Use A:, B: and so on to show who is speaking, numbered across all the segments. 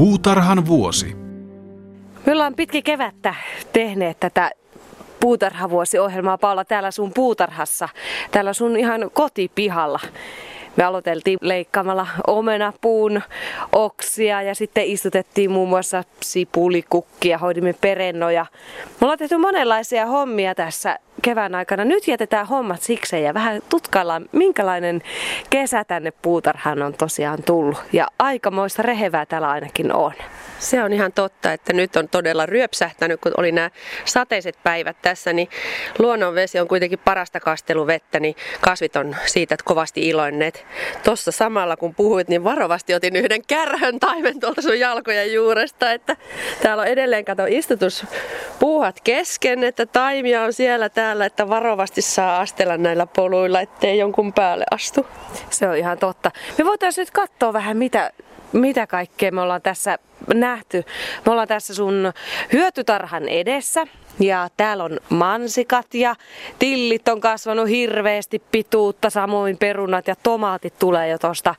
A: Puutarhan vuosi.
B: Me ollaan pitki kevättä tehneet tätä puutarhavuosiohjelmaa, Paula, täällä sun puutarhassa, täällä sun ihan kotipihalla. Me aloiteltiin leikkaamalla omenapuun oksia ja sitten istutettiin muun muassa sipulikukkia, hoidimme perennoja. Me ollaan tehty monenlaisia hommia tässä kevään aikana. Nyt jätetään hommat sikseen ja vähän tutkaillaan, minkälainen kesä tänne puutarhaan on tosiaan tullut. Ja aikamoista rehevää täällä ainakin on.
C: Se on ihan totta, että nyt on todella ryöpsähtänyt, kun oli nämä sateiset päivät tässä, niin luonnonvesi on kuitenkin parasta kasteluvettä, niin kasvit on siitä kovasti iloinneet. Tuossa samalla kun puhuit, niin varovasti otin yhden kärhön taimen tuolta sun jalkojen juuresta, että täällä on edelleen kato istutuspuuhat kesken, että taimia on siellä täällä, että varovasti saa astella näillä poluilla, ettei jonkun päälle astu.
B: Se on ihan totta. Me voitaisiin nyt katsoa vähän, mitä mitä kaikkea me ollaan tässä nähty. Me ollaan tässä sun hyötytarhan edessä ja täällä on mansikat ja tillit on kasvanut hirveästi pituutta, samoin perunat ja tomaatit tulee jo tosta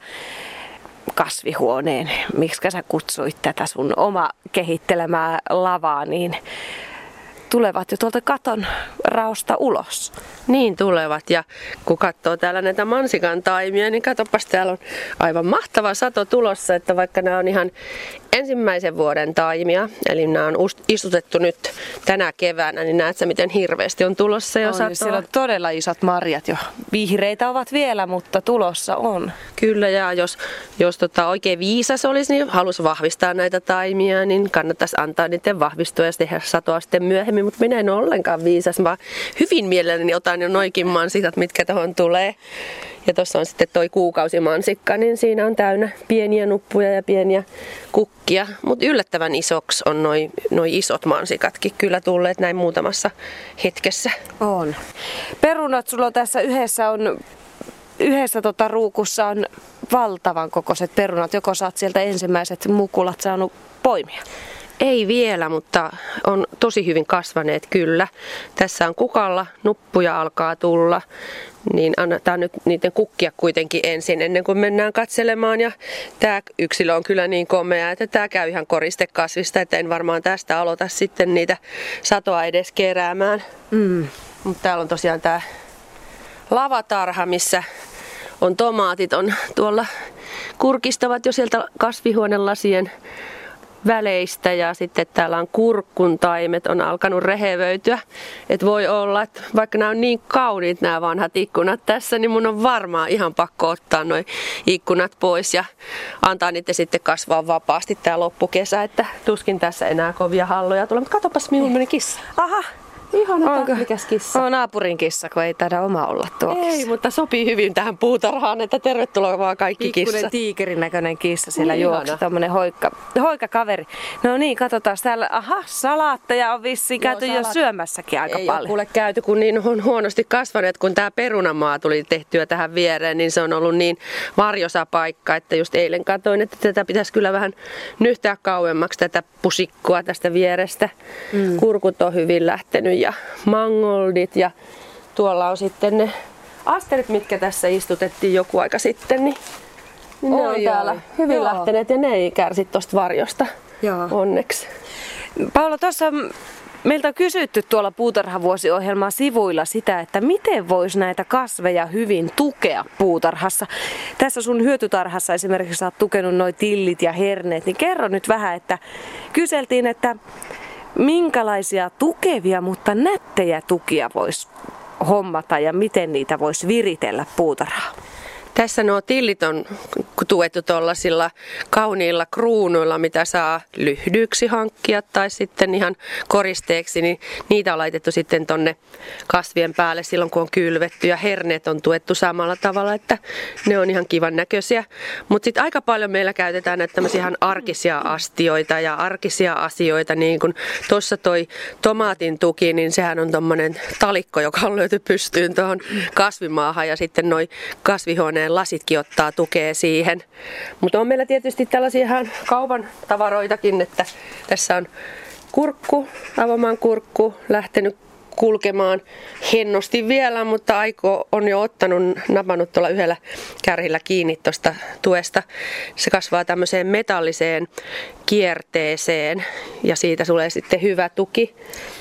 B: kasvihuoneen. Miksi sä kutsuit tätä sun oma kehittelemää lavaa, niin tulevat jo tuolta katon raosta ulos.
C: Niin tulevat ja kun katsoo täällä näitä mansikan taimia, niin katsopas täällä on aivan mahtava sato tulossa, että vaikka nämä on ihan ensimmäisen vuoden taimia, eli nämä on istutettu nyt tänä keväänä, niin näet sä miten hirveästi on tulossa jo on, satoa.
B: Siellä on todella isot marjat jo. Vihreitä ovat vielä, mutta tulossa on.
C: Kyllä ja jos, jos tota oikein viisas olisi, niin halus vahvistaa näitä taimia, niin kannattaisi antaa niiden vahvistua ja tehdä satoa sitten myöhemmin, mutta minä en ole ollenkaan viisas, vaan hyvin mielelläni otan jo noikin mansikat, mitkä tuohon tulee. Ja tuossa on sitten toi kuukausimansikka, niin siinä on täynnä pieniä nuppuja ja pieniä kukkia. Mutta yllättävän isoksi on noin noi isot mansikatkin kyllä tulleet näin muutamassa hetkessä.
B: On. Perunat sulla tässä yhdessä on yhdessä tota ruukussa on valtavan kokoiset perunat. Joko saat sieltä ensimmäiset mukulat saanut poimia?
C: Ei vielä, mutta on tosi hyvin kasvaneet kyllä. Tässä on kukalla, nuppuja alkaa tulla, niin annetaan nyt niiden kukkia kuitenkin ensin ennen kuin mennään katselemaan. Ja tämä yksilö on kyllä niin komea, että tämä käy ihan koristekasvista, että en varmaan tästä aloita sitten niitä satoa edes keräämään. Mm. Mutta täällä on tosiaan tämä lavatarha, missä on tomaatit, on tuolla kurkistavat jo sieltä kasvihuonelasien väleistä ja sitten täällä on kurkkun taimet on alkanut rehevöityä. Et voi olla, että vaikka nämä on niin kauniit nämä vanhat ikkunat tässä, niin mun on varmaan ihan pakko ottaa noin ikkunat pois ja antaa niiden sitten kasvaa vapaasti tää loppukesä, että tuskin tässä enää kovia halloja tulee. Mutta katsopas, minulla meni kissa.
B: Aha,
C: Ihana Onko? mikäs kissa.
B: On naapurin kissa, kun ei taida oma olla tuo
C: Ei, mutta sopii hyvin tähän puutarhaan, että tervetuloa vaan kaikki
B: Pikkunen
C: kissa.
B: tiikerin näköinen kissa siellä niin juoksi, tämmönen hoikka, hoikka kaveri. No niin, katsotaan täällä, aha, salaatteja on vissiin käyty salat... jo syömässäkin aika
C: ei
B: paljon. Ei
C: kuule käyty, kun niin on huonosti kasvaneet, kun tämä perunamaa tuli tehtyä tähän viereen, niin se on ollut niin varjosa paikka, että just eilen katoin, että tätä pitäisi kyllä vähän nyhtää kauemmaksi tätä pusikkoa tästä vierestä. Mm. Kurkut on hyvin lähtenyt ja mangoldit ja tuolla on sitten ne asterit, mitkä tässä istutettiin joku aika sitten, niin, niin ne on täällä hyvin Joo. lähteneet ja ne ei kärsi tuosta varjosta Joo. onneksi.
B: Paula, tuossa Meiltä on kysytty tuolla puutarhavuosiohjelman sivuilla sitä, että miten voisi näitä kasveja hyvin tukea puutarhassa. Tässä sun hyötytarhassa esimerkiksi sä oot tukenut noin tillit ja herneet, niin kerro nyt vähän, että kyseltiin, että minkälaisia tukevia, mutta nättejä tukia voisi hommata ja miten niitä voisi viritellä puutarhaa?
C: Tässä nuo tillit on tuettu tuollaisilla kauniilla kruunuilla, mitä saa lyhdyksi hankkia tai sitten ihan koristeeksi, niin niitä on laitettu sitten tonne kasvien päälle silloin, kun on kylvetty ja herneet on tuettu samalla tavalla, että ne on ihan kivan näköisiä. Mutta sitten aika paljon meillä käytetään näitä tämmöisiä ihan arkisia astioita ja arkisia asioita, niin kuin tuossa toi tomaatin tuki, niin sehän on tommonen talikko, joka on löyty pystyyn tuohon kasvimaahan ja sitten noi kasvihuoneen lasitkin ottaa tukea siihen. Mutta on meillä tietysti tällaisia ihan kaupan tavaroitakin, että tässä on kurkku, avomaan kurkku, lähtenyt kulkemaan hennosti vielä, mutta Aiko on jo ottanut, napannut tuolla yhdellä kärhillä kiinni tuosta tuesta. Se kasvaa tämmöiseen metalliseen kierteeseen ja siitä tulee sitten hyvä tuki.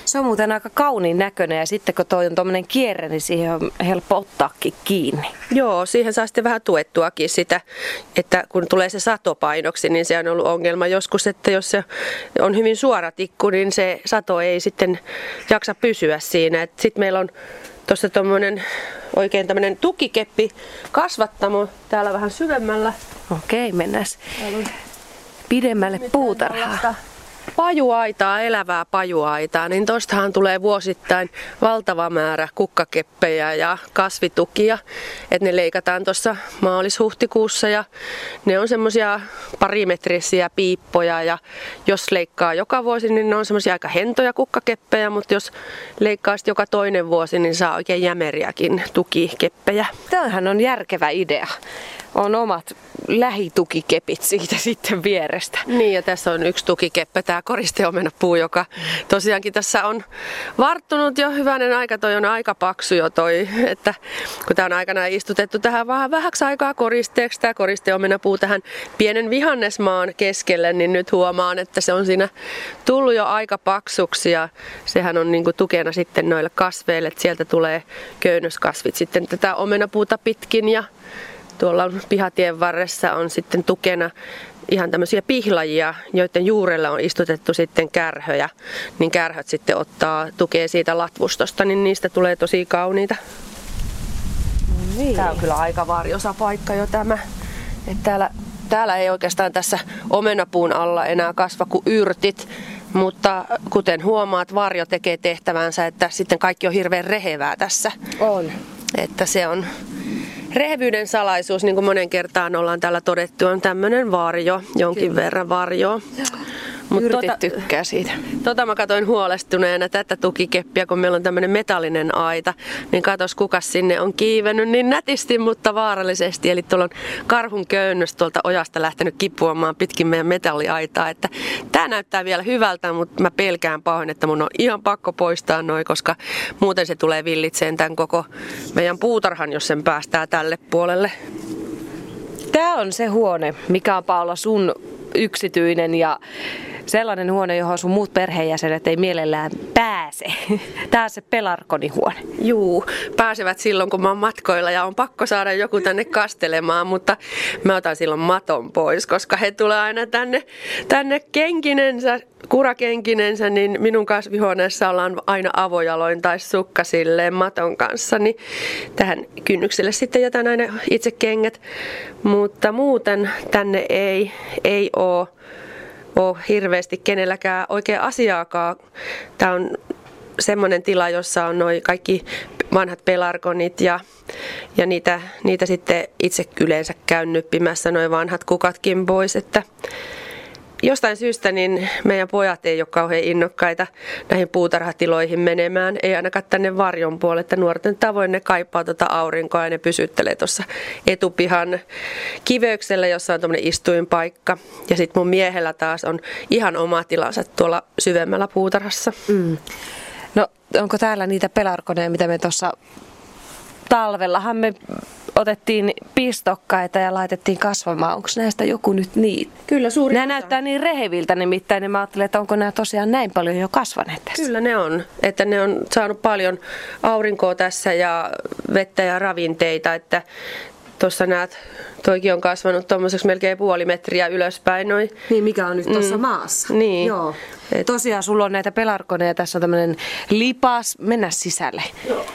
B: Se on muuten aika kauniin näköinen ja sitten kun toi on tuommoinen kierre, niin siihen on helppo ottaakin kiinni.
C: Joo, siihen saa sitten vähän tuettuakin sitä, että kun tulee se satopainoksi, niin se on ollut ongelma joskus, että jos se on hyvin suora tikku, niin se sato ei sitten jaksa pysyä siinä. Sitten meillä on tuossa tuommoinen oikein tämmöinen tukikeppi kasvattamo täällä vähän syvemmällä.
B: Okei, mennään pidemmälle puutarhaan
C: pajuaitaa, elävää pajuaitaa, niin tostahan tulee vuosittain valtava määrä kukkakeppejä ja kasvitukia. Että ne leikataan tuossa maalis-huhtikuussa ja ne on semmoisia parimetrisiä piippoja ja jos leikkaa joka vuosi, niin ne on semmoisia aika hentoja kukkakeppejä, mutta jos leikkaa joka toinen vuosi, niin saa oikein jämeriäkin tukikeppejä.
B: Tämähän on järkevä idea on omat lähitukikepit siitä sitten vierestä.
C: Niin ja tässä on yksi tukikeppä, tämä koristeomenapuu, joka tosiaankin tässä on varttunut jo hyvänen aika. Toi on aika paksu jo toi, että kun tämä on aikanaan istutettu tähän vähän vähäksi aikaa koristeeksi, tämä koristeomenapuu tähän pienen vihannesmaan keskelle, niin nyt huomaan, että se on siinä tullut jo aika paksuksi ja sehän on niin tukena sitten noille kasveille, että sieltä tulee köynnöskasvit sitten tätä omenapuuta pitkin ja tuolla pihatien varressa on sitten tukena ihan tämmöisiä pihlajia, joiden juurella on istutettu sitten kärhöjä, niin kärhöt sitten ottaa tukea siitä latvustosta, niin niistä tulee tosi kauniita. Niin. Tämä on kyllä aika varjosa paikka jo tämä. Että täällä, täällä ei oikeastaan tässä omenapuun alla enää kasva kuin yrtit, mutta kuten huomaat, varjo tekee tehtävänsä, että sitten kaikki on hirveän rehevää tässä.
B: On.
C: Että se on Rehevyyden salaisuus, niin kuin monen kertaan ollaan täällä todettu, on tämmöinen varjo, jonkin Kyllä. verran varjoa.
B: Mutta tota, tykkää siitä.
C: Tota mä katsoin huolestuneena tätä tukikeppiä, kun meillä on tämmöinen metallinen aita. Niin katos, kuka sinne on kiivennyt niin nätisti, mutta vaarallisesti. Eli tuolla on karhun köynnös tuolta ojasta lähtenyt kipuamaan pitkin meidän metalliaitaa. Että tää näyttää vielä hyvältä, mutta mä pelkään pahoin, että mun on ihan pakko poistaa noin, koska muuten se tulee villitseen tämän koko meidän puutarhan, jos sen päästää tälle puolelle.
B: Tämä on se huone, mikä on Paula sun yksityinen ja sellainen huone, johon sun muut perheenjäsenet ei mielellään pääse. Tää on se pelarkonihuone.
C: Juu, pääsevät silloin kun mä oon matkoilla ja on pakko saada joku tänne kastelemaan, mutta mä otan silloin maton pois, koska he tulee aina tänne, tänne kenkinensä, kurakenkinensä, niin minun kasvihuoneessa ollaan aina avojaloin tai sukka silleen maton kanssa, niin tähän kynnykselle sitten jätän aina itse kengät, mutta muuten tänne ei, ei ole ole hirveästi kenelläkään oikein asiaakaan. Tämä on semmoinen tila, jossa on noin kaikki vanhat pelarkonit ja, ja niitä, niitä sitten itse yleensä käyn nyppimässä noin vanhat kukatkin pois, että jostain syystä niin meidän pojat ei ole kauhean innokkaita näihin puutarhatiloihin menemään, ei ainakaan tänne varjon puolelle, että nuorten tavoin ne kaipaa tuota aurinkoa ja ne pysyttelee tuossa etupihan kiveyksellä, jossa on tuommoinen istuinpaikka. Ja sitten mun miehellä taas on ihan oma tilansa tuolla syvemmällä puutarhassa. Mm.
B: No onko täällä niitä pelarkoneja, mitä me tuossa talvellahan me otettiin pistokkaita ja laitettiin kasvamaan. Onko näistä joku nyt niin?
C: Kyllä, suuri
B: Nämä osa. näyttää niin reheviltä nimittäin, niin mä ajattelin, että onko nämä tosiaan näin paljon jo kasvaneet tässä?
C: Kyllä ne on, että ne on saanut paljon aurinkoa tässä ja vettä ja ravinteita, että tuossa näet, toikin on kasvanut tuommoiseksi melkein puoli metriä ylöspäin. Noin.
B: Niin, mikä on nyt tuossa mm. maassa.
C: Niin.
B: Joo. Et... Tosiaan sulla on näitä pelarkoneja, tässä on tämmöinen lipas, mennä sisälle. Joo.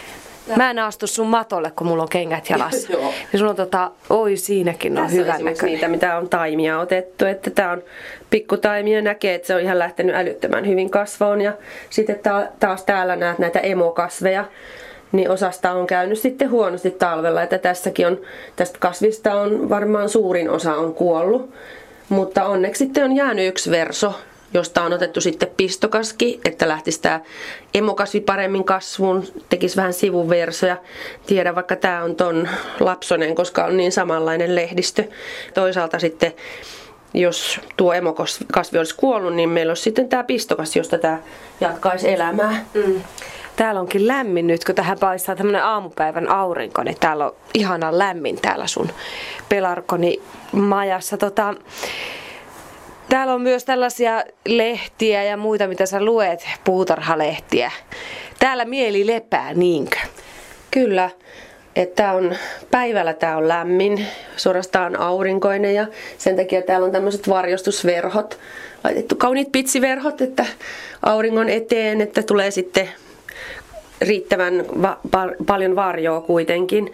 B: Mä en astu sun matolle, kun mulla on kengät jalassa. Joo. Ja sulla on tota, oi siinäkin on hyvä on
C: niitä, mitä on taimia otettu. Että tää on pikkutaimia, näkee, että se on ihan lähtenyt älyttömän hyvin kasvaun. Ja sitten taas täällä näet näitä emokasveja niin osasta on käynyt sitten huonosti talvella, että tässäkin on, tästä kasvista on varmaan suurin osa on kuollut. Mutta onneksi sitten on jäänyt yksi verso, josta on otettu sitten pistokaski, että lähtisi tämä emokasvi paremmin kasvuun, tekisi vähän sivuversoja. Tiedä, vaikka tämä on ton lapsonen, koska on niin samanlainen lehdistö. Toisaalta sitten jos tuo emokasvi olisi kuollut, niin meillä olisi sitten tämä pistokas, josta tämä jatkaisi elämää. Mm.
B: Täällä onkin lämmin nyt, kun tähän paistaa tämmönen aamupäivän aurinko, niin täällä on ihana lämmin täällä sun pelarkoni majassa. Tota, täällä on myös tällaisia lehtiä ja muita, mitä sä luet, puutarhalehtiä. Täällä mieli lepää, niinkö?
C: Kyllä. Että on, päivällä tämä on lämmin, suorastaan aurinkoinen ja sen takia täällä on tämmöiset varjostusverhot, laitettu kauniit pitsiverhot, että auringon eteen, että tulee sitten riittävän va- paljon varjoa kuitenkin.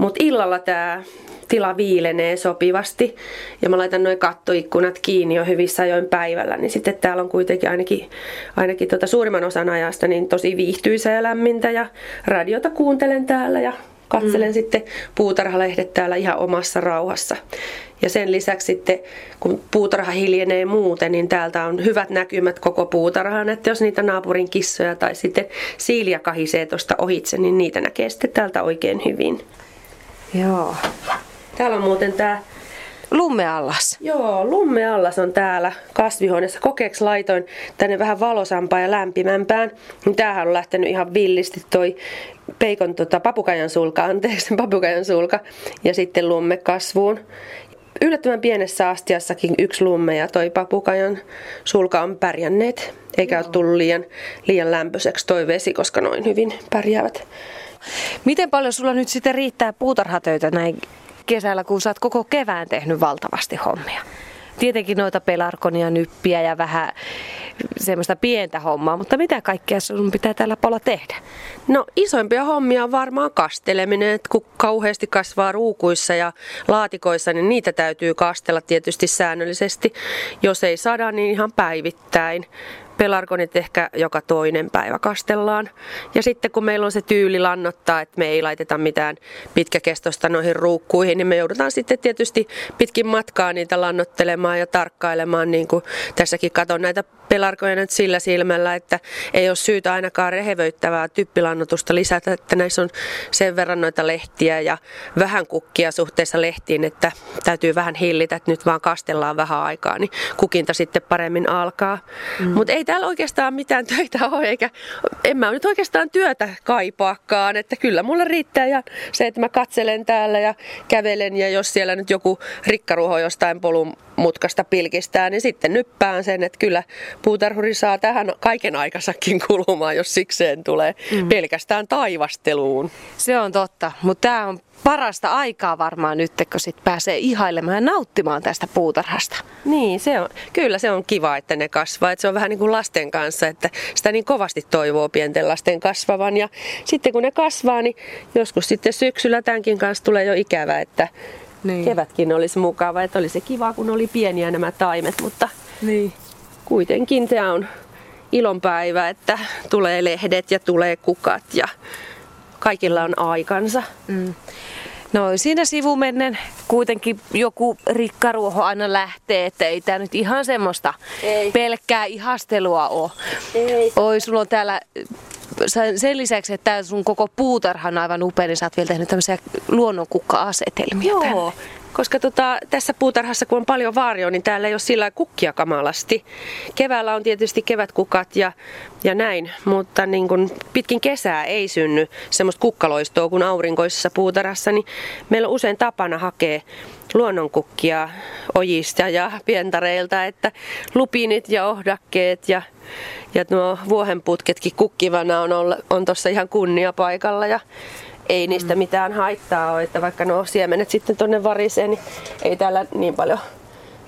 C: Mutta illalla tämä tila viilenee sopivasti ja mä laitan noin kattoikkunat kiinni jo hyvissä ajoin päivällä, niin sitten täällä on kuitenkin ainakin, ainakin tota suurimman osan ajasta niin tosi viihtyisää ja lämmintä ja radiota kuuntelen täällä ja katselen mm. sitten puutarhalehdet täällä ihan omassa rauhassa. Ja sen lisäksi sitten, kun puutarha hiljenee muuten, niin täältä on hyvät näkymät koko puutarhaan, että jos niitä naapurin kissoja tai sitten siiliä kahisee tuosta ohitse, niin niitä näkee sitten täältä oikein hyvin.
B: Joo.
C: Täällä on muuten tämä
B: Lummeallas.
C: Joo, lummeallas on täällä kasvihuoneessa. Kokeeksi laitoin tänne vähän valosampaa ja lämpimämpään. Niin tämähän on lähtenyt ihan villisti toi peikon tota, papukajan sulka, anteeksi, papukajan sulka. Ja sitten lumme kasvuun. Yllättävän pienessä astiassakin yksi lumme ja toi papukajan sulka on pärjänneet. Eikä Joo. ole tullut liian, liian lämpöiseksi toi vesi, koska noin hyvin pärjäävät.
B: Miten paljon sulla nyt sitten riittää puutarhatöitä näin kesällä, kun sä oot koko kevään tehnyt valtavasti hommia? Tietenkin noita pelarkonia, nyppiä ja vähän semmoista pientä hommaa, mutta mitä kaikkea sun pitää tällä pala tehdä?
C: No isoimpia hommia on varmaan kasteleminen, että kun kauheasti kasvaa ruukuissa ja laatikoissa, niin niitä täytyy kastella tietysti säännöllisesti. Jos ei saada, niin ihan päivittäin pelarkonit ehkä joka toinen päivä kastellaan. Ja sitten kun meillä on se tyyli lannottaa, että me ei laiteta mitään pitkäkestosta noihin ruukkuihin, niin me joudutaan sitten tietysti pitkin matkaa niitä lannottelemaan ja tarkkailemaan, niin kuin tässäkin katon näitä pelarkoja nyt sillä silmällä, että ei ole syytä ainakaan rehevöittävää typpilannotusta lisätä, että näissä on sen verran noita lehtiä ja vähän kukkia suhteessa lehtiin, että täytyy vähän hillitä, että nyt vaan kastellaan vähän aikaa, niin kukinta sitten paremmin alkaa. Mm. Mutta ei täällä oikeastaan mitään töitä ole, eikä en mä nyt oikeastaan työtä kaipaakaan, että kyllä mulla riittää ja se, että mä katselen täällä ja kävelen ja jos siellä nyt joku rikkaruho jostain polun mutkasta pilkistää, niin sitten nyppään sen, että kyllä puutarhuri saa tähän kaiken aikaisakin kulumaan, jos sikseen tulee mm. pelkästään taivasteluun.
B: Se on totta, mutta tämä on parasta aikaa varmaan nyt, kun sit pääsee ihailemaan ja nauttimaan tästä puutarhasta.
C: Niin, se on, kyllä se on kiva, että ne kasvaa. Että se on vähän niin kuin lasten kanssa, että sitä niin kovasti toivoo pienten lasten kasvavan. Ja sitten kun ne kasvaa, niin joskus sitten syksyllä tämänkin kanssa tulee jo ikävä, että niin. kevätkin olisi mukava. Että oli se kiva, kun oli pieniä nämä taimet, mutta niin. Kuitenkin tämä on ilonpäivä, että tulee lehdet ja tulee kukat ja kaikilla on aikansa. Mm.
B: No siinä sivumennen kuitenkin joku rikkaruoho aina lähtee, että ei tämä nyt ihan semmoista ei. pelkkää ihastelua ole. Ei. Oi, sulla on täällä sen lisäksi, että tämä sun koko puutarha on aivan upea, niin sä oot vielä tehnyt tämmöisiä luonnonkukka-asetelmia
C: Joo, tänne. Koska tota, tässä puutarhassa kun on paljon vaarioa, niin täällä ei ole sillä kukkia kamalasti. Keväällä on tietysti kevätkukat ja, ja näin, mutta niin kun pitkin kesää ei synny semmoista kukkaloistoa kuin aurinkoisessa puutarhassa, niin meillä on usein tapana hakea luonnonkukkia ojista ja pientareilta, että lupinit ja ohdakkeet ja, ja nuo vuohenputketkin kukkivana on, on tuossa ihan kunnia paikalla ja ei niistä mitään haittaa ole, että vaikka nuo siemenet sitten tuonne variseen, niin ei täällä niin paljon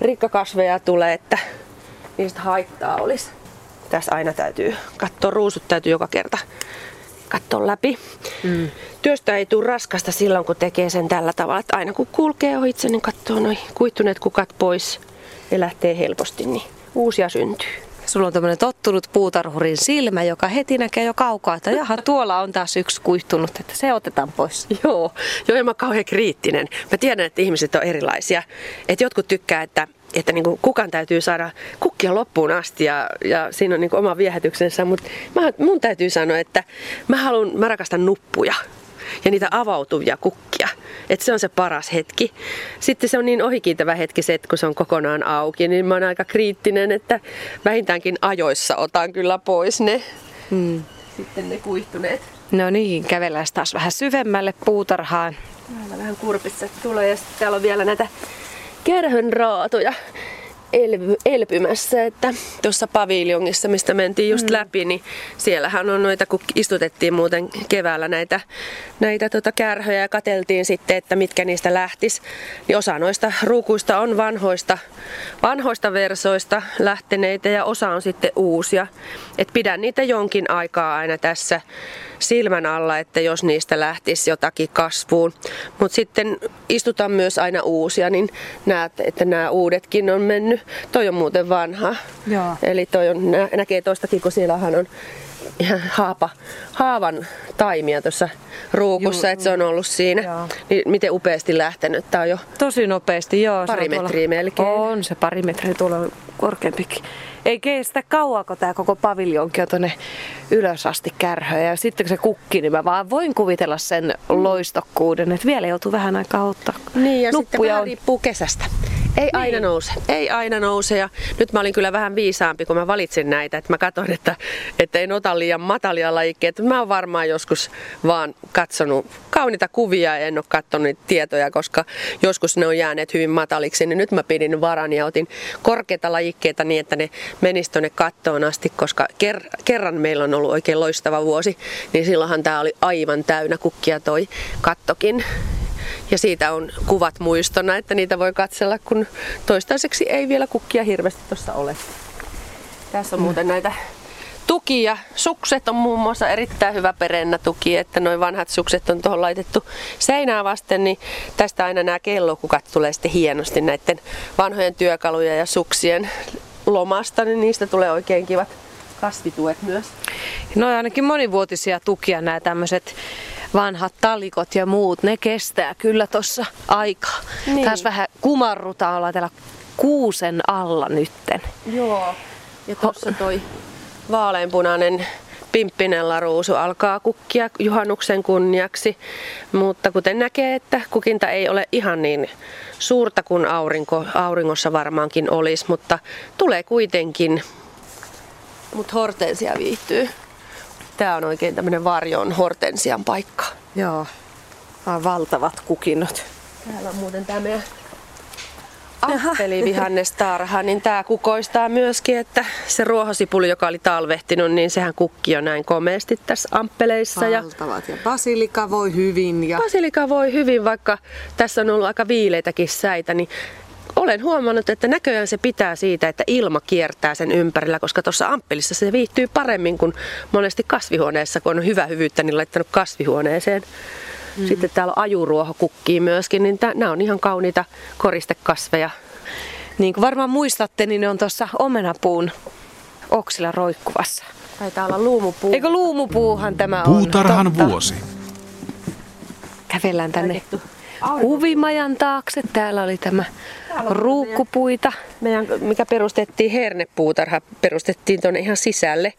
C: rikkakasveja tule, että niistä haittaa olisi. Tässä aina täytyy katsoa, ruusut täytyy joka kerta katsoa läpi. Mm. Työstä ei tule raskasta silloin, kun tekee sen tällä tavalla, että aina kun kulkee ohitse, niin katsoo noin kuittuneet kukat pois ja lähtee helposti, niin uusia syntyy.
B: Sulla on tämmöinen tottunut puutarhurin silmä, joka heti näkee jo kaukaa, että jaha, tuolla on taas yksi kuihtunut, että se otetaan pois.
C: Joo, joo ja mä kauhean kriittinen. Mä tiedän, että ihmiset on erilaisia. Että jotkut tykkää, että että niin kukan täytyy saada kukkia loppuun asti ja, ja siinä on niin oma viehätyksensä, mutta mun täytyy sanoa, että mä, haluan, mä rakastan nuppuja ja niitä avautuvia kukkia. Että se on se paras hetki. Sitten se on niin ohikiitävä hetki se, että kun se on kokonaan auki, niin mä oon aika kriittinen, että vähintäänkin ajoissa otan kyllä pois ne. Hmm. sitten ne kuihtuneet.
B: No niin, kävellään taas vähän syvemmälle puutarhaan.
C: Täällä vähän kurpitsa tulee ja sitten täällä on vielä näitä kärhönraatoja elvy, elpymässä, että tuossa paviljongissa, mistä mentiin just mm. läpi, niin siellähän on noita, kun istutettiin muuten keväällä näitä, näitä tota kärhöjä ja kateltiin sitten, että mitkä niistä lähtis. Niin osa noista ruukuista on vanhoista, vanhoista versoista lähteneitä ja osa on sitten uusia. Et pidän niitä jonkin aikaa aina tässä silmän alla, että jos niistä lähtisi jotakin kasvuun. Mutta sitten istutaan myös aina uusia, niin näet, että nämä uudetkin on mennyt. Toi on muuten vanha.
B: Joo.
C: Eli toi on, nä- näkee toistakin, kun siellähän on ihan haapa, haavan taimia tuossa ruukussa, että se on ollut siinä.
B: Joo.
C: Niin miten upeasti lähtenyt. Tämä on jo
B: Tosi nopeasti, joo.
C: Pari metriä melkein.
B: On se pari metriä tuolla korkeampikin. Ei kestä kauako tämä koko paviljonki on tuonne ylös asti kärhöjä. Ja sitten kun se kukki, niin mä vaan voin kuvitella sen loistokkuuden, että vielä joutuu vähän aikaa ottaa.
C: Niin, ja sitten
B: Nuppuja
C: vähän
B: on.
C: riippuu kesästä. Ei niin. aina nouse. Ei aina nouse. Ja nyt mä olin kyllä vähän viisaampi, kun mä valitsin näitä. Että mä katsoin, että, että en ota liian matalia lajikkeita. Mä oon varmaan joskus vaan katsonut kauniita kuvia ja en ole katsonut tietoja, koska joskus ne on jääneet hyvin mataliksi. Niin nyt mä pidin varan ja otin korkeita lajikkeita niin, että ne menis tuonne kattoon asti, koska ker- kerran meillä on ollut oikein loistava vuosi. Niin silloinhan tää oli aivan täynnä kukkia toi kattokin. Ja siitä on kuvat muistona, että niitä voi katsella, kun toistaiseksi ei vielä kukkia hirveästi tuossa ole. Tässä on muuten näitä tukia. Sukset on muun muassa erittäin hyvä perennätuki, että noin vanhat sukset on tuohon laitettu seinää vasten, niin tästä aina nämä kellokukat tulee sitten hienosti näiden vanhojen työkalujen ja suksien lomasta, niin niistä tulee oikein kivat kasvituet myös.
B: No ainakin monivuotisia tukia nämä tämmöiset vanhat talikot ja muut, ne kestää kyllä tuossa aikaa.
C: Niin.
B: Taas vähän kumarrutaan, ollaan täällä kuusen alla nytten.
C: Joo. Ja tuossa toi vaaleanpunainen pimppinellä ruusu alkaa kukkia juhannuksen kunniaksi, mutta kuten näkee, että kukinta ei ole ihan niin suurta kuin aurinko, auringossa varmaankin olisi, mutta tulee kuitenkin. Mutta hortensia viihtyy. Tämä on oikein tämmöinen varjon hortensian paikka.
B: Joo. Vaan valtavat kukinnot.
C: Täällä on muuten tämä meidän appelivihannestarha, niin tämä kukoistaa myöskin, että se ruohosipuli, joka oli talvehtinut, niin sehän kukki jo näin komeasti tässä amppeleissa. Ja
B: Valtavat. Ja basilika voi hyvin. Ja...
C: basilika voi hyvin, vaikka tässä on ollut aika viileitäkin säitä, niin olen huomannut, että näköjään se pitää siitä, että ilma kiertää sen ympärillä, koska tuossa amppelissa se viihtyy paremmin kuin monesti kasvihuoneessa, kun on hyvä hyvyyttä, niin laittanut kasvihuoneeseen. Mm. Sitten täällä on ajuruoho kukkii myöskin, niin nämä on ihan kauniita koristekasveja.
B: Niin kuin varmaan muistatte, niin ne on tuossa omenapuun oksilla roikkuvassa.
C: Taitaa olla luumupuu.
B: Eikö luumupuuhan tämä on?
A: Puutarhan
B: Totta.
A: vuosi.
B: Kävellään tänne
C: Laitettu
B: huvimajan taakse. Täällä oli tämä ruukkupuita.
C: Meidän, mikä perustettiin, hernepuutarha, perustettiin tuonne ihan sisälle,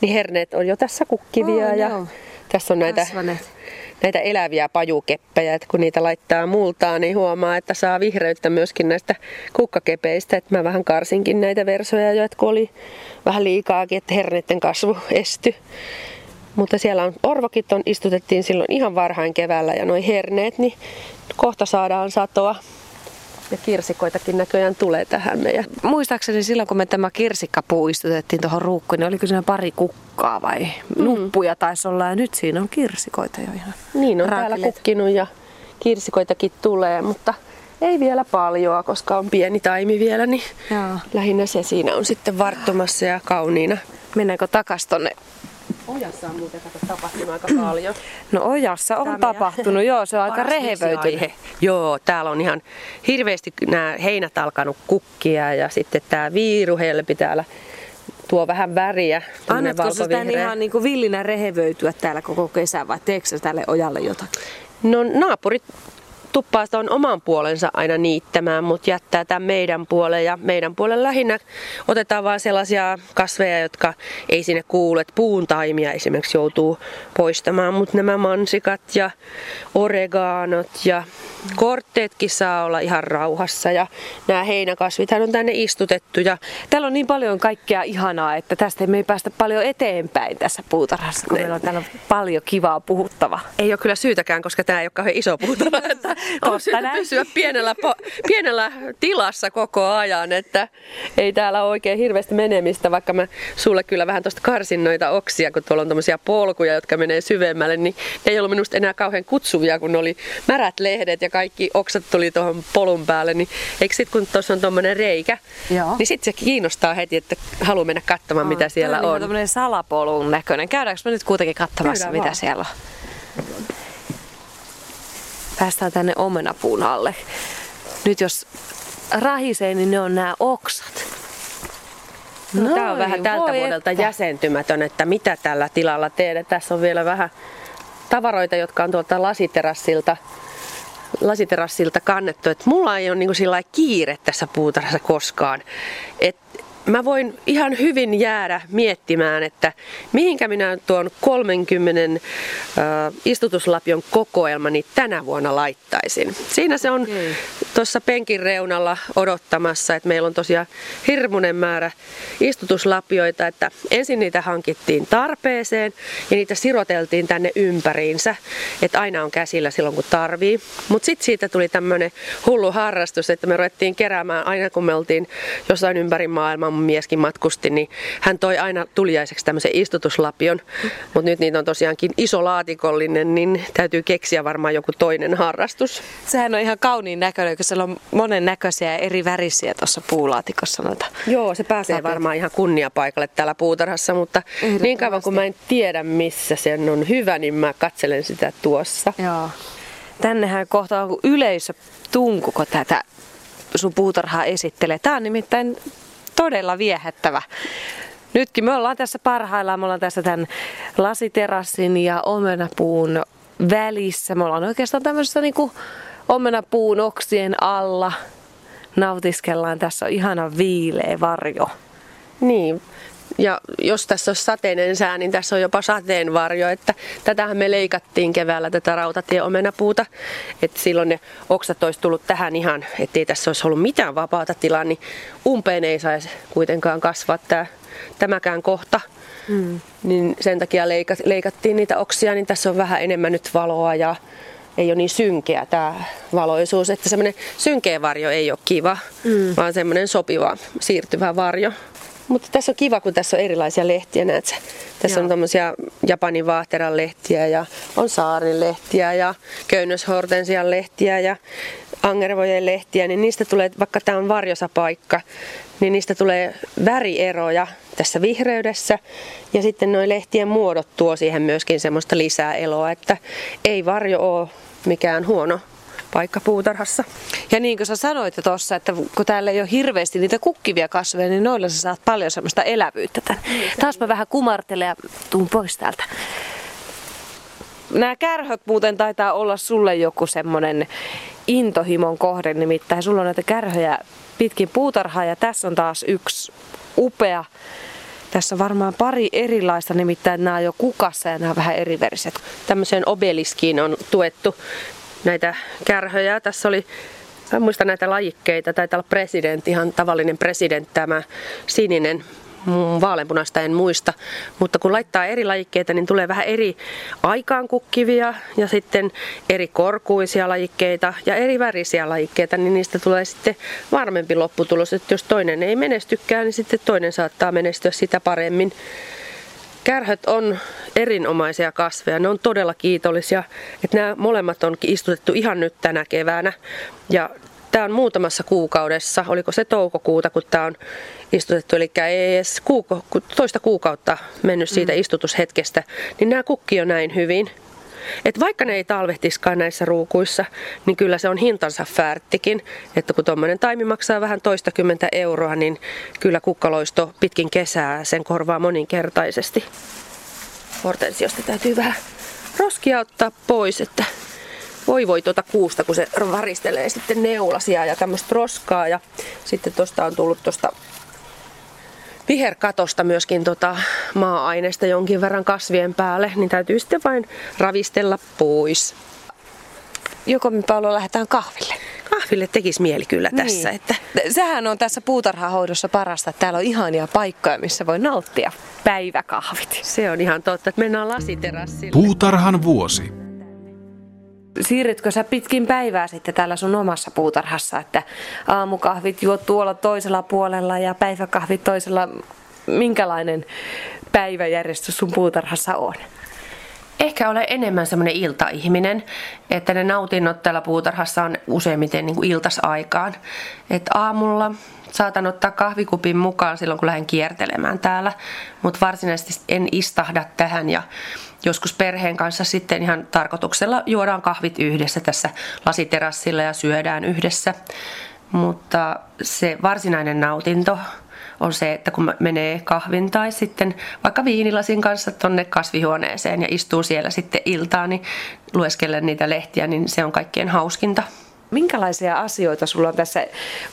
C: niin herneet on jo tässä kukkivia
B: Oo,
C: ja
B: joo.
C: tässä on näitä,
B: Kasvaneet.
C: näitä eläviä pajukeppejä, että kun niitä laittaa multaan, niin huomaa, että saa vihreyttä myöskin näistä kukkakepeistä, että mä vähän karsinkin näitä versoja jo, että kun oli vähän liikaakin, että herneiden kasvu esty. Mutta siellä on orvokit on, istutettiin silloin ihan varhain keväällä ja noi herneet, niin kohta saadaan satoa. Ja kirsikoitakin näköjään tulee tähän meidän
B: Muistaakseni silloin, kun me tämä kirsikkapuu istutettiin tuohon ruukkuun, niin oliko siinä pari kukkaa vai mm. nuppuja taisi olla. Ja nyt siinä on kirsikoita jo ihan.
C: Niin on täällä
B: raakeleita.
C: kukkinut ja kirsikoitakin tulee, mutta ei vielä paljoa, koska on pieni taimi vielä, niin
B: Joo.
C: lähinnä se siinä on sitten varttumassa ja kauniina.
B: Mennäänkö takas tonne?
C: Ojassa on muuten kato tapahtunut aika paljon.
B: No ojassa on
C: Tämä
B: tapahtunut, joo, se on aika rehevöitynyt.
C: Joo, täällä on ihan hirveästi nämä heinät alkanut kukkia ja sitten tämä viiruhelpi täällä tuo vähän väriä.
B: Annatko sä tämän
C: valkovihreä.
B: ihan niin kuin villinä rehevöityä täällä koko kesän vai teekö sä tälle ojalle jotakin?
C: No naapurit tuppaa on oman puolensa aina niittämään, mutta jättää tämän meidän puolen. Ja meidän puolen lähinnä otetaan vain sellaisia kasveja, jotka ei sinne kuulu. Että puun taimia esimerkiksi joutuu poistamaan, mutta nämä mansikat ja oregaanot ja kortteetkin saa olla ihan rauhassa. Ja nämä heinäkasvithan on tänne istutettu. Ja
B: Täällä on niin paljon kaikkea ihanaa, että tästä me ei päästä paljon eteenpäin tässä puutarhassa, kun meillä on täällä paljon kivaa puhuttavaa.
C: Ei ole kyllä syytäkään, koska tämä ei ole kauhean iso puutarha. On syytä pysyä pienellä, po- pienellä tilassa koko ajan, että ei täällä ole oikein hirveästi menemistä, vaikka mä sulle kyllä vähän tuosta karsin noita oksia, kun tuolla on tämmöisiä polkuja, jotka menee syvemmälle, niin ne ei ollut minusta enää kauhean kutsuvia, kun oli märät lehdet ja kaikki oksat tuli tuohon polun päälle, niin eikö sitten kun tuossa on tuommoinen reikä, Joo. niin sitten se kiinnostaa heti, että haluaa mennä katsomaan, mitä siellä on.
B: Tämä on salapolun näköinen. Käydäänkö me nyt kuitenkin katsomassa, mitä siellä on? Päästään tänne omenapuun alle. Nyt jos rahisee, niin ne on nämä oksat.
C: No, Tämä on vähän tältä vuodelta että. jäsentymätön, että mitä tällä tilalla tehdään. Tässä on vielä vähän tavaroita, jotka on tuolta lasiterassilta lasiterassilta kannettu, että mulla ei ole niin kiire tässä puutarhassa koskaan. Et mä voin ihan hyvin jäädä miettimään, että mihinkä minä tuon 30 äh, istutuslapion kokoelmani tänä vuonna laittaisin. Siinä se on okay. tuossa penkin reunalla odottamassa, että meillä on tosiaan hirmuinen määrä istutuslapioita, että ensin niitä hankittiin tarpeeseen ja niitä siroteltiin tänne ympäriinsä, että aina on käsillä silloin kun tarvii. Mutta sitten siitä tuli tämmöinen hullu harrastus, että me ruvettiin keräämään aina kun me oltiin jossain ympäri maailmaa mun mieskin matkusti, niin hän toi aina tuliaiseksi tämmöisen istutuslapion. Mutta nyt niitä on tosiaankin iso laatikollinen, niin täytyy keksiä varmaan joku toinen harrastus.
B: Sehän on ihan kauniin näköinen, kun siellä on monen näköisiä ja eri värisiä tuossa puulaatikossa noita.
C: Joo, se pääsee lapioita. varmaan ihan kunniapaikalle täällä puutarhassa, mutta niin kauan kun mä en tiedä missä sen on hyvä, niin mä katselen sitä tuossa.
B: Joo. Tännehän kohta on yleisö tunkuko tätä sun puutarhaa esittelee. Tämä on nimittäin todella viehättävä. Nytkin me ollaan tässä parhaillaan, me ollaan tässä tämän lasiterassin ja omenapuun välissä. Me ollaan oikeastaan tämmöisessä niin kuin omenapuun oksien alla. Nautiskellaan, tässä on ihana viileä varjo.
C: Niin, ja jos tässä on sateinen sää, niin tässä on jopa sateenvarjo. Että tätähän me leikattiin keväällä tätä rautatieomenapuuta. Että silloin ne oksat olisi tullut tähän ihan, ettei tässä olisi ollut mitään vapaata tilaa, niin umpeen ei saisi kuitenkaan kasvaa tämä, tämäkään kohta. Mm. Niin sen takia leikattiin niitä oksia, niin tässä on vähän enemmän nyt valoa ja ei ole niin synkeä tämä valoisuus. Että semmoinen synkeä varjo ei ole kiva, mm. vaan semmoinen sopiva siirtyvä varjo. Mutta tässä on kiva, kun tässä on erilaisia lehtiä, näet sä. Tässä Joo. on tämmöisiä Japanin vaahteran lehtiä ja on saarin lehtiä ja köynnöshortensian lehtiä ja angervojen lehtiä, niin niistä tulee, vaikka tämä on varjosa paikka, niin niistä tulee värieroja tässä vihreydessä. Ja sitten nuo lehtien muodot tuo siihen myöskin semmoista lisää eloa, että ei varjo ole mikään huono paikka puutarhassa.
B: Ja niin kuin sä sanoit tuossa, että kun täällä ei ole hirveästi niitä kukkivia kasveja, niin noilla sä saat paljon semmoista elävyyttä tän. Niin, Taas mä vähän kumartelen ja tuun pois täältä. Nämä kärhöt muuten taitaa olla sulle joku semmoinen intohimon kohde, nimittäin sulla on näitä kärhöjä pitkin puutarhaa ja tässä on taas yksi upea tässä on varmaan pari erilaista, nimittäin nämä on jo kukassa ja nämä on vähän eriveriset.
C: Tämmöiseen obeliskiin on tuettu näitä kärhöjä. Tässä oli Mä muistan näitä lajikkeita, taitaa olla presidentti, ihan tavallinen presidentti tämä sininen, vaaleanpunaista en muista, mutta kun laittaa eri lajikkeita, niin tulee vähän eri aikaan kukkivia ja sitten eri korkuisia lajikkeita ja eri värisiä lajikkeita, niin niistä tulee sitten varmempi lopputulos, että jos toinen ei menestykään, niin sitten toinen saattaa menestyä sitä paremmin. Kärhöt on erinomaisia kasveja, ne on todella kiitollisia, että nämä molemmat on istutettu ihan nyt tänä keväänä. Ja tämä on muutamassa kuukaudessa, oliko se toukokuuta, kun tämä on istutettu, eli ei edes kuuko, toista kuukautta mennyt siitä mm. istutushetkestä, niin nämä kukki on näin hyvin. Et vaikka ne ei talvehtiskaan näissä ruukuissa, niin kyllä se on hintansa färttikin. Että kun tuommoinen taimi maksaa vähän toista kymmentä euroa, niin kyllä kukkaloisto pitkin kesää sen korvaa moninkertaisesti. Hortensiosta täytyy vähän roskia ottaa pois, että voi voi tuota kuusta, kun se varistelee sitten neulasia ja tämmöistä roskaa. Ja sitten tuosta on tullut tuosta viherkatosta myöskin tota maa-aineesta jonkin verran kasvien päälle, niin täytyy sitten vain ravistella pois.
B: Joko me Paolo lähdetään kahville?
C: Kahville tekisi mieli kyllä niin. tässä. Että...
B: Sehän on tässä puutarhahoidossa parasta, että täällä on ihania paikkoja, missä voi nauttia päiväkahvit.
C: Se on ihan totta, että mennään lasiterassille.
A: Puutarhan vuosi.
B: Siirrytkö sä pitkin päivää sitten täällä sun omassa puutarhassa, että aamukahvit juot tuolla toisella puolella ja päiväkahvit toisella? Minkälainen päiväjärjestys sun puutarhassa on?
C: Ehkä olen enemmän semmoinen iltaihminen, että ne nautinnot täällä puutarhassa on useimmiten niin kuin iltasaikaan. Että aamulla saatan ottaa kahvikupin mukaan silloin, kun lähden kiertelemään täällä, mutta varsinaisesti en istahda tähän ja joskus perheen kanssa sitten ihan tarkoituksella juodaan kahvit yhdessä tässä lasiterassilla ja syödään yhdessä. Mutta se varsinainen nautinto on se, että kun menee kahvin tai sitten vaikka viinilasin kanssa tonne kasvihuoneeseen ja istuu siellä sitten iltaan, niin lueskellen niitä lehtiä, niin se on kaikkien hauskinta.
B: Minkälaisia asioita sulla on tässä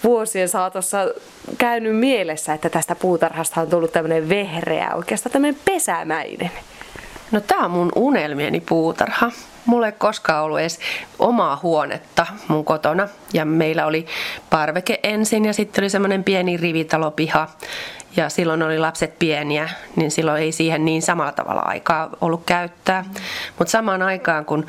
B: vuosien saatossa käynyt mielessä, että tästä puutarhasta on tullut tämmöinen vehreä, oikeastaan tämmöinen pesämäinen?
C: No tää on mun unelmieni puutarha. Mulla ei koskaan ollut edes omaa huonetta mun kotona. Ja meillä oli parveke ensin ja sitten oli semmoinen pieni rivitalopiha. Ja silloin oli lapset pieniä, niin silloin ei siihen niin samalla tavalla aikaa ollut käyttää. Mutta samaan aikaan, kun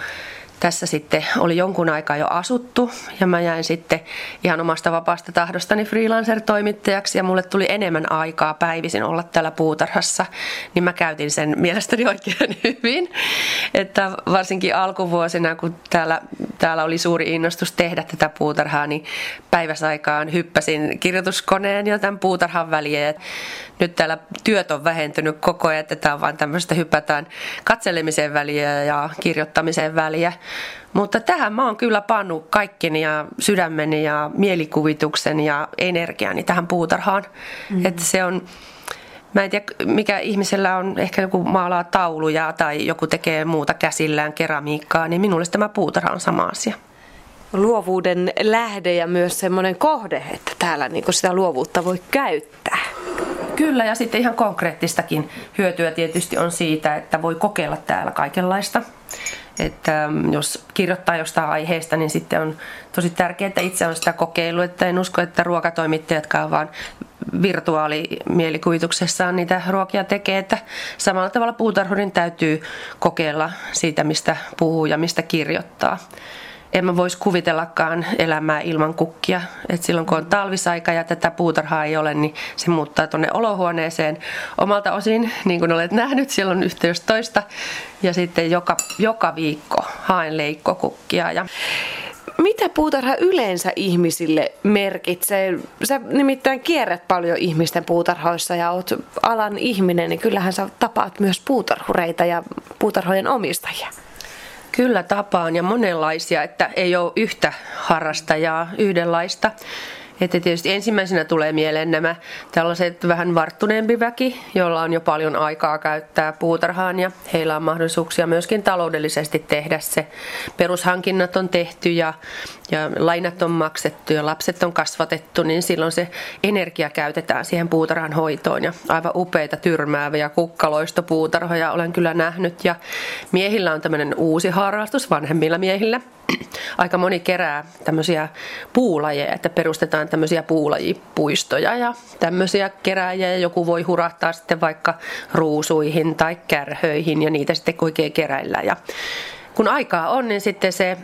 C: tässä sitten oli jonkun aikaa jo asuttu ja mä jäin sitten ihan omasta vapaasta tahdostani freelancer-toimittajaksi ja mulle tuli enemmän aikaa päivisin olla täällä puutarhassa, niin mä käytin sen mielestäni oikein hyvin. Että varsinkin alkuvuosina, kun täällä, täällä oli suuri innostus tehdä tätä puutarhaa, niin päiväsaikaan hyppäsin kirjoituskoneen jo tämän puutarhan väliin. Nyt täällä työt on vähentynyt koko ajan, että tämä on vain tämmöistä hypätään katselemisen väliä ja kirjoittamisen väliä. Mutta tähän mä oon kyllä pannut kaikkeni ja sydämeni ja mielikuvituksen ja energiani tähän puutarhaan. Mm. Että se on, Mä en tiedä, mikä ihmisellä on, ehkä joku maalaa tauluja tai joku tekee muuta käsillään, keramiikkaa, niin minulle tämä puutarha on sama asia.
B: Luovuuden lähde ja myös semmoinen kohde, että täällä niin sitä luovuutta voi käyttää.
C: Kyllä, ja sitten ihan konkreettistakin hyötyä tietysti on siitä, että voi kokeilla täällä kaikenlaista. Että mm, jos kirjoittaa jostain aiheesta, niin sitten on tosi tärkeää, että itse on sitä kokeillut. Että en usko, että ruokatoimittajatkaan vaan virtuaalimielikuvituksessaan niitä ruokia tekee. Että samalla tavalla puutarhurin täytyy kokeilla siitä, mistä puhuu ja mistä kirjoittaa en mä voisi kuvitellakaan elämää ilman kukkia. Et silloin kun on talvisaika ja tätä puutarhaa ei ole, niin se muuttaa tuonne olohuoneeseen omalta osin, niin kuin olet nähnyt, siellä on yhteys toista. Ja sitten joka, joka viikko haen leikkokukkia. Ja
B: mitä puutarha yleensä ihmisille merkitsee? Sä nimittäin kierrät paljon ihmisten puutarhoissa ja oot alan ihminen, niin kyllähän sä tapaat myös puutarhureita ja puutarhojen omistajia.
C: Kyllä tapaan ja monenlaisia, että ei ole yhtä harrastajaa, yhdenlaista. Että tietysti ensimmäisenä tulee mieleen nämä tällaiset vähän varttuneempi väki, jolla on jo paljon aikaa käyttää puutarhaan ja heillä on mahdollisuuksia myöskin taloudellisesti tehdä se. Perushankinnat on tehty ja, ja lainat on maksettu ja lapset on kasvatettu, niin silloin se energia käytetään siihen puutarhan hoitoon ja aivan upeita tyrmääviä kukkaloista puutarhoja olen kyllä nähnyt ja miehillä on tämmöinen uusi harrastus vanhemmilla miehillä aika moni kerää tämmöisiä puulajeja, että perustetaan tämmöisiä puulajipuistoja ja tämmöisiä kerääjiä ja joku voi hurahtaa sitten vaikka ruusuihin tai kärhöihin ja niitä sitten oikein keräillä ja kun aikaa on, niin sitten se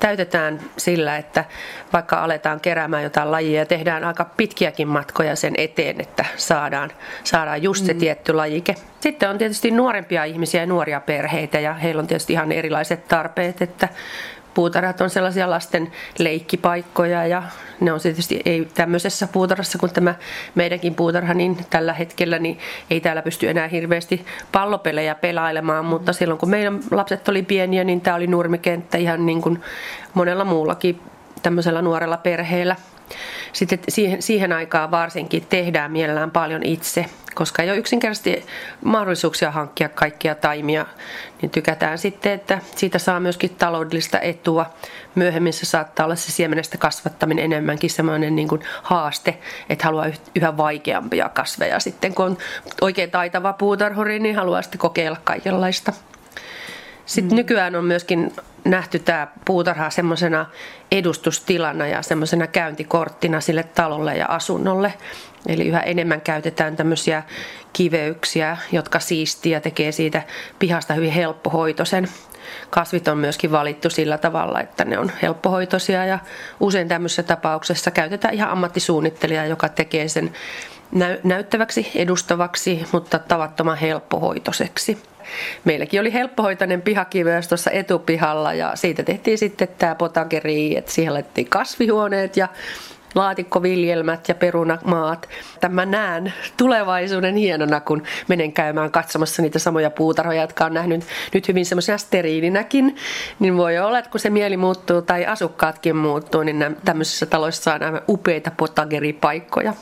C: täytetään sillä, että vaikka aletaan keräämään jotain lajia ja tehdään aika pitkiäkin matkoja sen eteen, että saadaan, saadaan just se mm. tietty lajike. Sitten on tietysti nuorempia ihmisiä ja nuoria perheitä ja heillä on tietysti ihan erilaiset tarpeet, että puutarhat on sellaisia lasten leikkipaikkoja ja ne on tietysti ei tämmöisessä puutarhassa kuin tämä meidänkin puutarha, niin tällä hetkellä niin ei täällä pysty enää hirveästi pallopelejä pelailemaan, mutta silloin kun meidän lapset oli pieniä, niin tämä oli nurmikenttä ihan niin kuin monella muullakin tämmöisellä nuorella perheellä. Sitten siihen, siihen aikaan varsinkin tehdään mielellään paljon itse, koska ei ole yksinkertaisesti mahdollisuuksia hankkia kaikkia taimia, niin tykätään sitten, että siitä saa myöskin taloudellista etua. Myöhemmin se saattaa olla se siemenestä kasvattaminen enemmänkin semmoinen niin kuin haaste, että haluaa yhä vaikeampia kasveja sitten, kun on oikein taitava puutarhuri, niin haluaa sitten kokeilla kaikenlaista. Sitten mm. nykyään on myöskin nähty tämä puutarha semmoisena edustustilana ja semmoisena käyntikorttina sille talolle ja asunnolle. Eli yhä enemmän käytetään tämmöisiä kiveyksiä, jotka siistiä ja tekee siitä pihasta hyvin helppohoitoisen. Kasvit on myöskin valittu sillä tavalla, että ne on helppohoitoisia ja usein tämmöisessä tapauksessa käytetään ihan ammattisuunnittelijaa, joka tekee sen näyttäväksi, edustavaksi, mutta tavattoman helppohoitoiseksi. Meilläkin oli helppohoitainen pihakiveys tuossa etupihalla ja siitä tehtiin sitten tämä potageri, että siihen laitettiin kasvihuoneet ja laatikkoviljelmät ja perunamaat. Tämä näen tulevaisuuden hienona, kun menen käymään katsomassa niitä samoja puutarhoja, jotka on nähnyt nyt hyvin semmoisena steriilinäkin. Niin voi olla, että kun se mieli muuttuu tai asukkaatkin muuttuu, niin tämmöisissä taloissa on aivan upeita potageripaikkoja.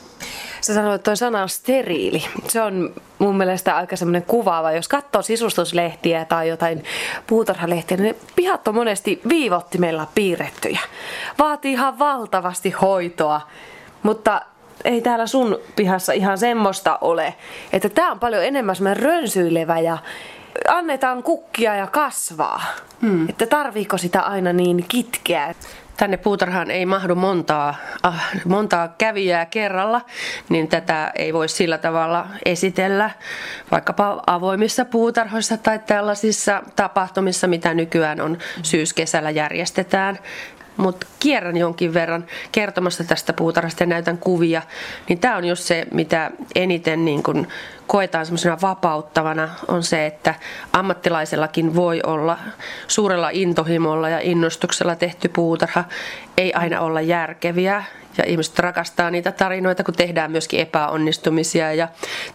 B: Sä sanoit, että toi sana on steriili. Se on mun mielestä aika semmoinen kuvaava. Jos katsoo sisustuslehtiä tai jotain puutarhalehtiä, niin ne pihat on monesti viivottimella piirrettyjä. Vaatii ihan valtavasti hoitoa, mutta ei täällä sun pihassa ihan semmoista ole. Että tää on paljon enemmän semmoinen rönsyilevä ja annetaan kukkia ja kasvaa. Hmm. Että tarviiko sitä aina niin kitkeä?
C: Tänne puutarhaan ei mahdu montaa, ah, montaa kävijää kerralla, niin tätä ei voi sillä tavalla esitellä vaikkapa avoimissa puutarhoissa tai tällaisissa tapahtumissa, mitä nykyään on syyskesällä järjestetään mutta kierrän jonkin verran kertomassa tästä puutarhasta ja näytän kuvia, niin tämä on just se, mitä eniten niin kun koetaan semmoisena vapauttavana, on se, että ammattilaisellakin voi olla suurella intohimolla ja innostuksella tehty puutarha, ei aina olla järkeviä ja ihmiset rakastaa niitä tarinoita, kun tehdään myöskin epäonnistumisia ja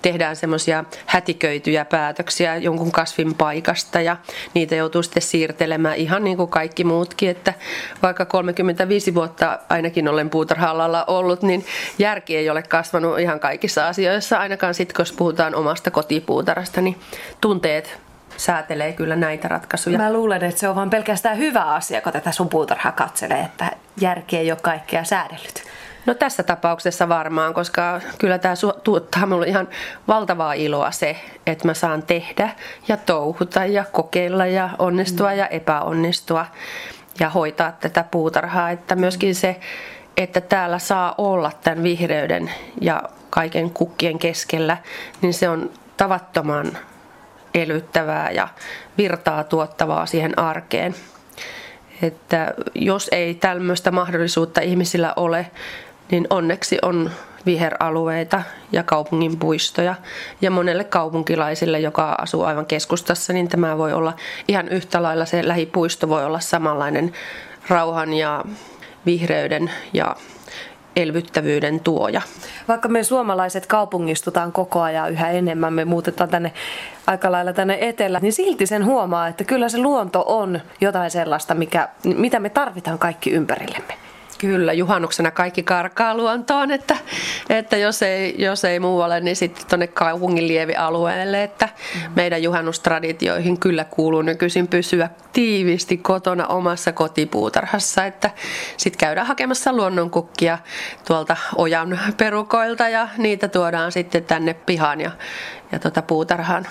C: tehdään semmoisia hätiköityjä päätöksiä jonkun kasvin paikasta ja niitä joutuu sitten siirtelemään ihan niin kuin kaikki muutkin, että vaikka 35 vuotta ainakin olen puutarha-alalla ollut, niin järki ei ole kasvanut ihan kaikissa asioissa, ainakaan sitten kun puhutaan omasta kotipuutarhasta, niin tunteet säätelee kyllä näitä ratkaisuja.
B: Mä luulen, että se on vaan pelkästään hyvä asia, kun tätä sun puutarhaa katselee, että järki ei ole kaikkea säädellyt.
C: No tässä tapauksessa varmaan, koska kyllä tämä tuottaa minulle ihan valtavaa iloa se, että mä saan tehdä ja touhuta ja kokeilla ja onnistua mm. ja epäonnistua ja hoitaa tätä puutarhaa. Että myöskin se, että täällä saa olla tämän vihreyden ja kaiken kukkien keskellä, niin se on tavattoman elyttävää ja virtaa tuottavaa siihen arkeen. Että jos ei tämmöistä mahdollisuutta ihmisillä ole, niin onneksi on viheralueita ja kaupungin puistoja. Ja monelle kaupunkilaisille, joka asuu aivan keskustassa, niin tämä voi olla ihan yhtä lailla se lähipuisto voi olla samanlainen rauhan ja vihreyden ja elvyttävyyden tuoja.
B: Vaikka me suomalaiset kaupungistutaan koko ajan yhä enemmän, me muutetaan tänne aika lailla tänne etelä, niin silti sen huomaa, että kyllä se luonto on jotain sellaista, mikä, mitä me tarvitaan kaikki ympärillemme.
C: Kyllä, juhannuksena kaikki karkaa luontoon, että, että jos, ei, jos ei muualle, niin sitten tuonne kaupungin lievialueelle, että mm. meidän juhannustraditioihin kyllä kuuluu nykyisin pysyä tiivisti kotona omassa kotipuutarhassa, että sitten käydään hakemassa luonnonkukkia tuolta ojan perukoilta ja niitä tuodaan sitten tänne pihaan ja, ja tuota puutarhaan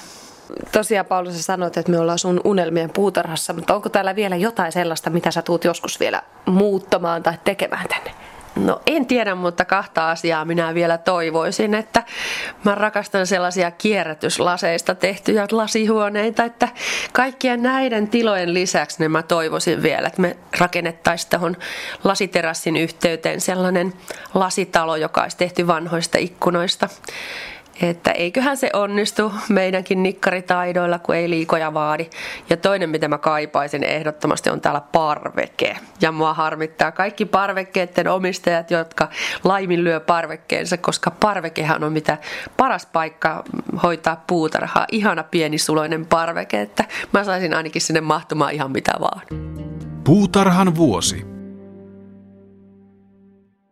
B: tosiaan Paulus sä sanoit, että me ollaan sun unelmien puutarhassa, mutta onko täällä vielä jotain sellaista, mitä sä tuut joskus vielä muuttamaan tai tekemään tänne?
C: No en tiedä, mutta kahta asiaa minä vielä toivoisin, että mä rakastan sellaisia kierrätyslaseista tehtyjä lasihuoneita, että kaikkien näiden tilojen lisäksi niin mä toivoisin vielä, että me rakennettaisiin tuohon lasiterassin yhteyteen sellainen lasitalo, joka olisi tehty vanhoista ikkunoista että eiköhän se onnistu meidänkin nikkaritaidoilla, kun ei liikoja vaadi. Ja toinen, mitä mä kaipaisin ehdottomasti, on täällä parveke. Ja mua harmittaa kaikki parvekkeiden omistajat, jotka laiminlyö parvekkeensa, koska parvekehan on mitä paras paikka hoitaa puutarhaa. Ihana pienisuloinen parveke, että mä saisin ainakin sinne mahtumaan ihan mitä vaan.
A: Puutarhan vuosi.